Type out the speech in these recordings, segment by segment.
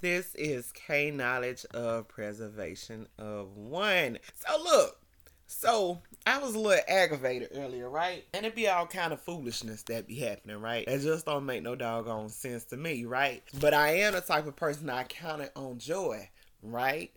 This is K Knowledge of Preservation of One. So look, so I was a little aggravated earlier, right? And it be all kind of foolishness that be happening, right? It just don't make no doggone sense to me, right? But I am the type of person I count it on joy, right?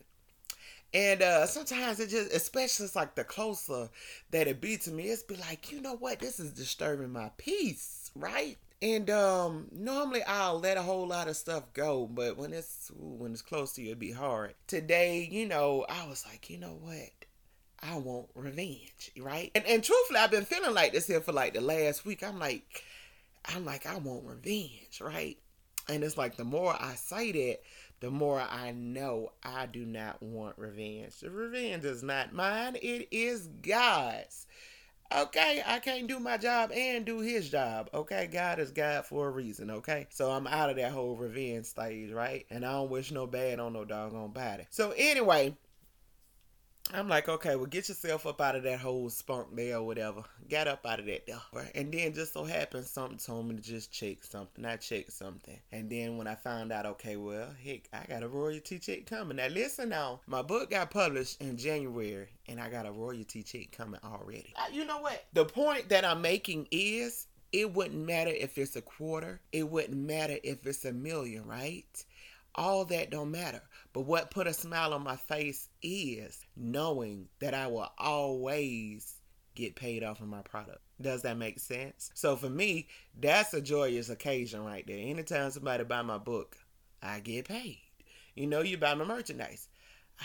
And uh sometimes it just especially it's like the closer that it be to me, it's be like, you know what, this is disturbing my peace, right? And um, normally I'll let a whole lot of stuff go, but when it's ooh, when it's close to you, it'd be hard. Today, you know, I was like, you know what? I want revenge, right? And and truthfully, I've been feeling like this here for like the last week. I'm like, I'm like, I want revenge, right? And it's like the more I say that, the more I know I do not want revenge. The revenge is not mine, it is God's. Okay, I can't do my job and do his job. Okay, God is God for a reason. Okay, so I'm out of that whole revenge stage, right? And I don't wish no bad on no doggone body. So, anyway, I'm like, okay, well, get yourself up out of that whole spunk there or whatever. Got up out of that there. And then just so happened, something told me to just check something. I checked something. And then when I found out, okay, well, heck, I got a royalty check coming. Now, listen now, my book got published in January, and I got a royalty check coming already. Uh, you know what? The point that I'm making is it wouldn't matter if it's a quarter, it wouldn't matter if it's a million, right? All that don't matter. But what put a smile on my face is knowing that I will always get paid off of my product. Does that make sense? So for me, that's a joyous occasion right there. Anytime somebody buy my book, I get paid. You know, you buy my merchandise.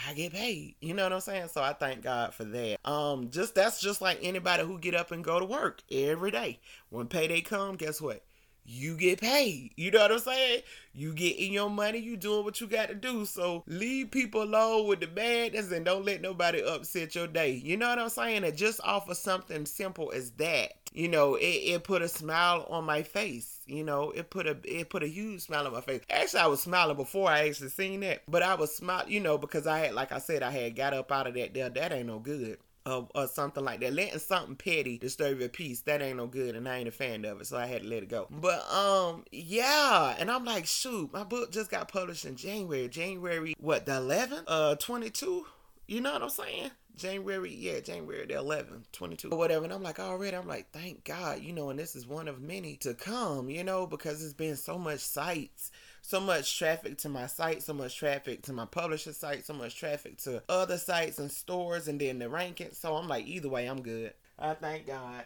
I get paid. You know what I'm saying? So I thank God for that. Um, just that's just like anybody who get up and go to work every day. When payday come, guess what? You get paid. You know what I'm saying? You get in your money, you doing what you got to do. So leave people alone with the badness and don't let nobody upset your day. You know what I'm saying? And just offer something simple as that. You know, it, it put a smile on my face. You know, it put a it put a huge smile on my face. Actually, I was smiling before I actually seen that, but I was smiling, you know, because I had, like I said, I had got up out of that. There, that ain't no good or, or something like that. Letting something petty disturb your peace, that ain't no good, and I ain't a fan of it, so I had to let it go. But um, yeah, and I'm like, shoot, my book just got published in January. January what the 11th? Uh, 22. You know what I'm saying? January, yeah, January the 11th, 22, or whatever. And I'm like, already, I'm like, thank God, you know, and this is one of many to come, you know, because it's been so much sites so much traffic to my site, so much traffic to my publisher site, so much traffic to other sites and stores, and then the ranking. So I'm like, either way, I'm good. I thank God.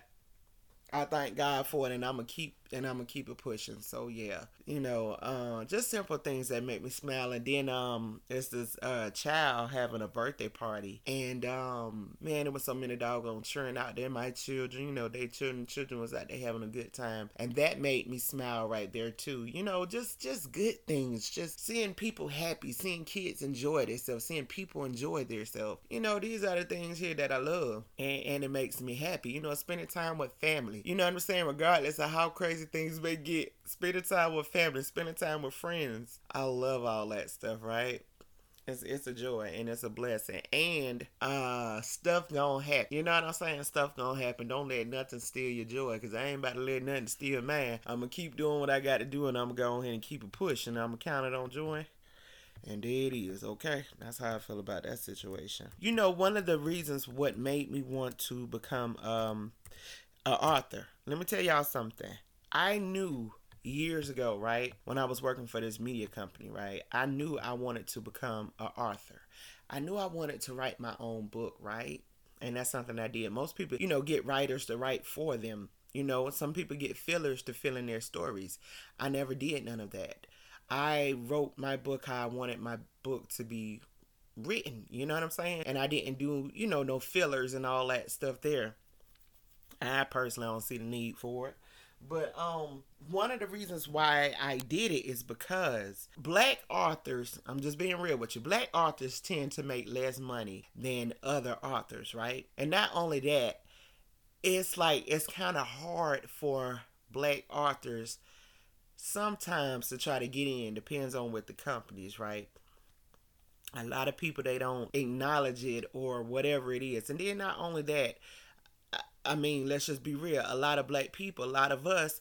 I thank God for it, and I'm gonna keep and I'm gonna keep it pushing. So yeah, you know, uh, just simple things that make me smile. And then um, it's this uh child having a birthday party, and um, man, it was so many doggone children out there. My children, you know, they children children was out there having a good time, and that made me smile right there too. You know, just just good things, just seeing people happy, seeing kids enjoy themselves, seeing people enjoy themselves. You know, these are the things here that I love, and and it makes me happy. You know, spending time with family. You know what I'm saying? Regardless of how crazy things may get, spending time with family, spending time with friends. I love all that stuff, right? It's it's a joy and it's a blessing. And uh stuff gonna happen. You know what I'm saying? Stuff gonna happen. Don't let nothing steal your joy. Cause I ain't about to let nothing steal mine. I'm gonna keep doing what I got to do and I'm gonna go ahead and keep it pushing. I'm gonna count it on joy. And there it is, okay? That's how I feel about that situation. You know, one of the reasons what made me want to become um an author. Let me tell y'all something. I knew years ago, right, when I was working for this media company, right, I knew I wanted to become an author. I knew I wanted to write my own book, right? And that's something I did. Most people, you know, get writers to write for them. You know, some people get fillers to fill in their stories. I never did none of that. I wrote my book how I wanted my book to be written. You know what I'm saying? And I didn't do, you know, no fillers and all that stuff there. I personally don't see the need for it. But um one of the reasons why I did it is because black authors, I'm just being real with you, black authors tend to make less money than other authors, right? And not only that, it's like it's kind of hard for black authors sometimes to try to get in depends on what the companies right a lot of people they don't acknowledge it or whatever it is and then not only that I mean, let's just be real. A lot of black people, a lot of us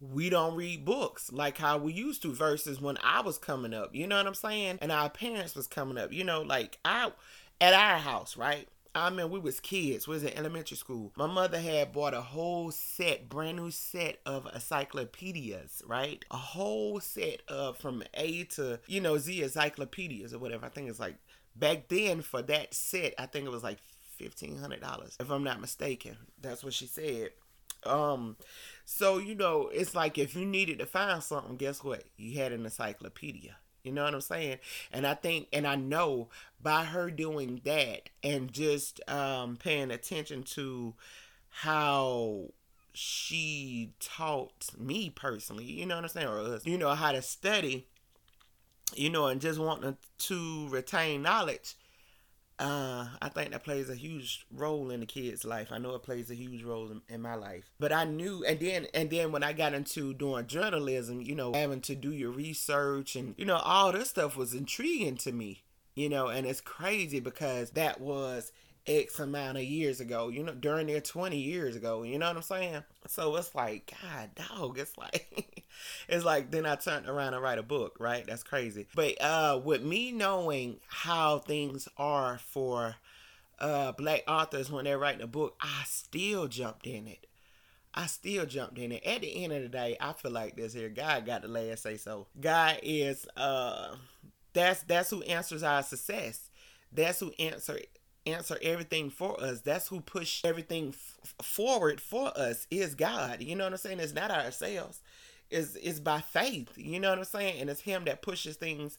we don't read books like how we used to versus when I was coming up. You know what I'm saying? And our parents was coming up. You know, like I at our house, right? I mean, we was kids. We was in elementary school. My mother had bought a whole set, brand new set of encyclopedias, right? A whole set of from A to you know Z encyclopedias or whatever. I think it's like back then for that set. I think it was like fifteen hundred dollars, if I'm not mistaken. That's what she said. Um, so you know, it's like if you needed to find something, guess what? You had an encyclopedia. You know what I'm saying? And I think, and I know by her doing that and just um, paying attention to how she taught me personally, you know what I'm saying, or you know, how to study, you know, and just wanting to retain knowledge uh, I think that plays a huge role in the kid's life. I know it plays a huge role in, in, my life. But I knew, and then and then when I got into doing journalism, you know, having to do your research and you know all this stuff was intriguing to me. You know, and it's crazy because that was X amount of years ago, you know, during their 20 years ago, you know what I'm saying? So it's like, God, dog, it's like, it's like, then I turned around and write a book, right? That's crazy. But uh, with me knowing how things are for uh, black authors when they're writing a book, I still jumped in it. I still jumped in it. At the end of the day, I feel like this here. God got the last say so. God is uh that's that's who answers our success. That's who answer answer everything for us. That's who push everything f- forward for us is God. You know what I'm saying? It's not ourselves. It's it's by faith. You know what I'm saying? And it's Him that pushes things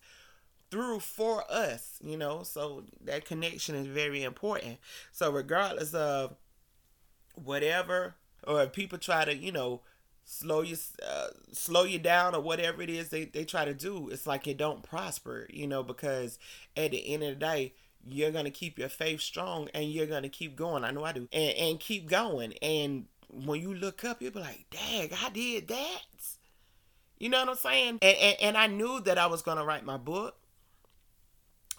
through for us. You know, so that connection is very important. So regardless of whatever, or if people try to, you know, slow you uh, slow you down or whatever it is they, they try to do it's like it don't prosper you know because at the end of the day you're gonna keep your faith strong and you're gonna keep going. I know I do, and and keep going. And when you look up, you'll be like, "Dang, I did that." You know what I'm saying? And, and, and I knew that I was gonna write my book.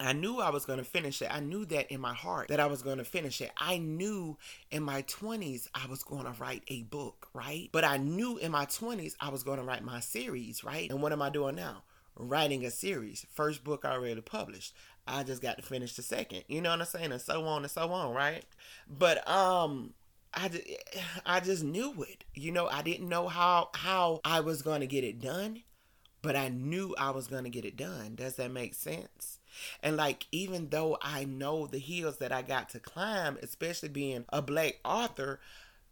I knew I was going to finish it. I knew that in my heart that I was going to finish it. I knew in my 20s I was going to write a book, right? But I knew in my 20s I was going to write my series, right? And what am I doing now? Writing a series. First book I already published. I just got to finish the second. You know what I'm saying? And so on and so on, right? But um I just, I just knew it. You know, I didn't know how how I was going to get it done, but I knew I was going to get it done. Does that make sense? And like even though I know the hills that I got to climb, especially being a black author,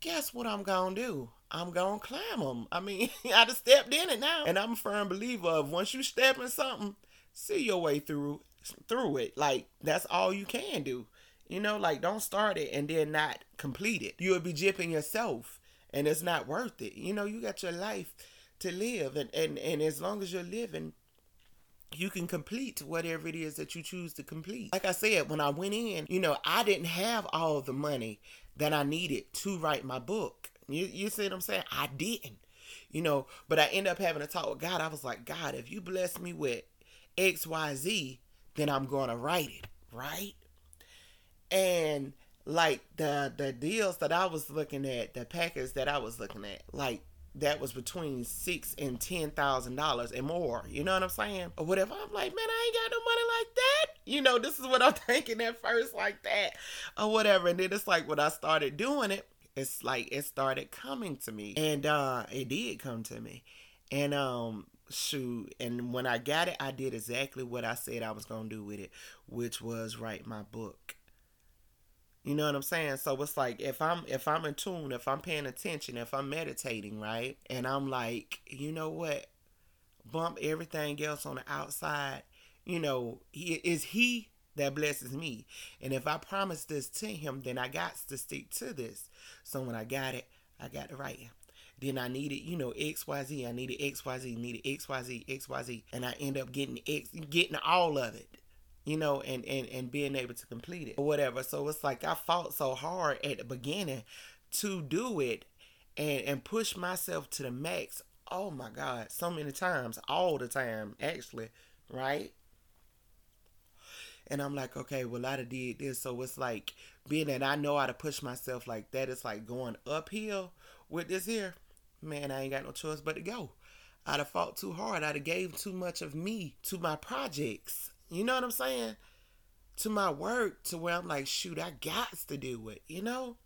guess what I'm going to do? I'm going to climb them. I mean, I just stepped in it now. And I'm a firm believer of once you step in something, see your way through through it. Like that's all you can do. You know, like don't start it and then not complete it. You'll be jipping yourself and it's not worth it. You know, you got your life to live and, and, and as long as you're living, you can complete whatever it is that you choose to complete. Like I said, when I went in, you know, I didn't have all the money that I needed to write my book. You, you see what I'm saying? I didn't, you know, but I end up having to talk with God. I was like, God, if you bless me with X, Y, Z, then I'm gonna write it, right? And like the the deals that I was looking at, the package that I was looking at, like that was between six and ten thousand dollars and more. You know what I'm saying? Or whatever. I'm like, man, I ain't got no money like that. You know, this is what I'm thinking at first, like that, or whatever. And then it's like when I started doing it, it's like it started coming to me, and uh, it did come to me, and um, shoot and when i got it i did exactly what i said i was to do with it which was write my book. You know what i'm saying? So it's like if i'm if i'm in tune if i'm paying attention if i'm meditating right and i'm like you know what? Bump everything else on the outside. You know he is he that blesses me. And if i promise this to him then i got to stick to this. So when i got it i got to write it then I needed, you know, XYZ. I needed XYZ, needed XYZ, XYZ. And I end up getting X getting all of it. You know, and, and, and being able to complete it or whatever. So it's like I fought so hard at the beginning to do it and, and push myself to the max. Oh my God, so many times, all the time, actually, right? And I'm like, okay, well, I did this. So it's like being that I know how to push myself like that, it's like going uphill with this here man, I ain't got no choice but to go. I'd have fought too hard. I'd have gave too much of me to my projects. You know what I'm saying? To my work, to where I'm like, shoot, I got to do it. You know?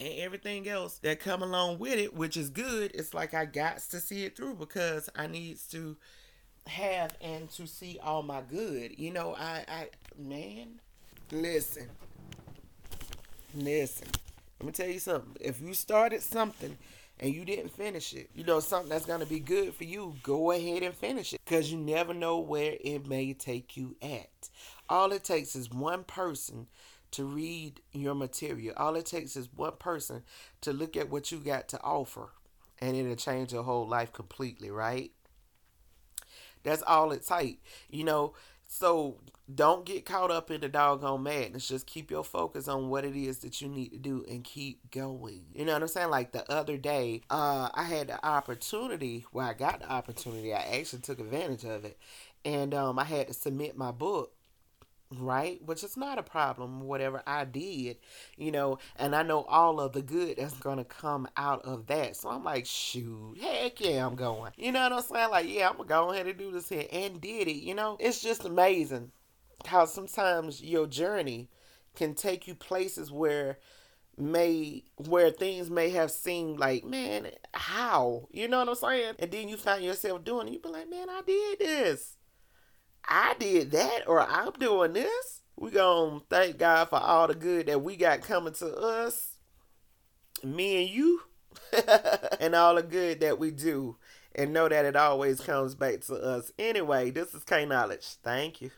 and everything else that come along with it, which is good. It's like I got to see it through because I needs to have and to see all my good. You know, I, I, man, listen, listen. Let me tell you something. If you started something and you didn't finish it, you know, something that's going to be good for you, go ahead and finish it because you never know where it may take you at. All it takes is one person to read your material. All it takes is one person to look at what you got to offer, and it'll change your whole life completely, right? That's all it takes, you know. So don't get caught up in the doggone madness. Just keep your focus on what it is that you need to do and keep going. You know what I'm saying? Like the other day, uh, I had the opportunity. Well, I got the opportunity. I actually took advantage of it, and um, I had to submit my book right? Which is not a problem, whatever I did, you know, and I know all of the good that's to come out of that. So I'm like, shoot, heck yeah, I'm going. You know what I'm saying? Like, yeah, I'm to go ahead and do this here and did it, you know? It's just amazing how sometimes your journey can take you places where may where things may have seemed like man how you know what i'm saying and then you find yourself doing it you be like man i did this I did that or I'm doing this. We gonna thank God for all the good that we got coming to us, me and you, and all the good that we do, and know that it always comes back to us. Anyway, this is K Knowledge. Thank you.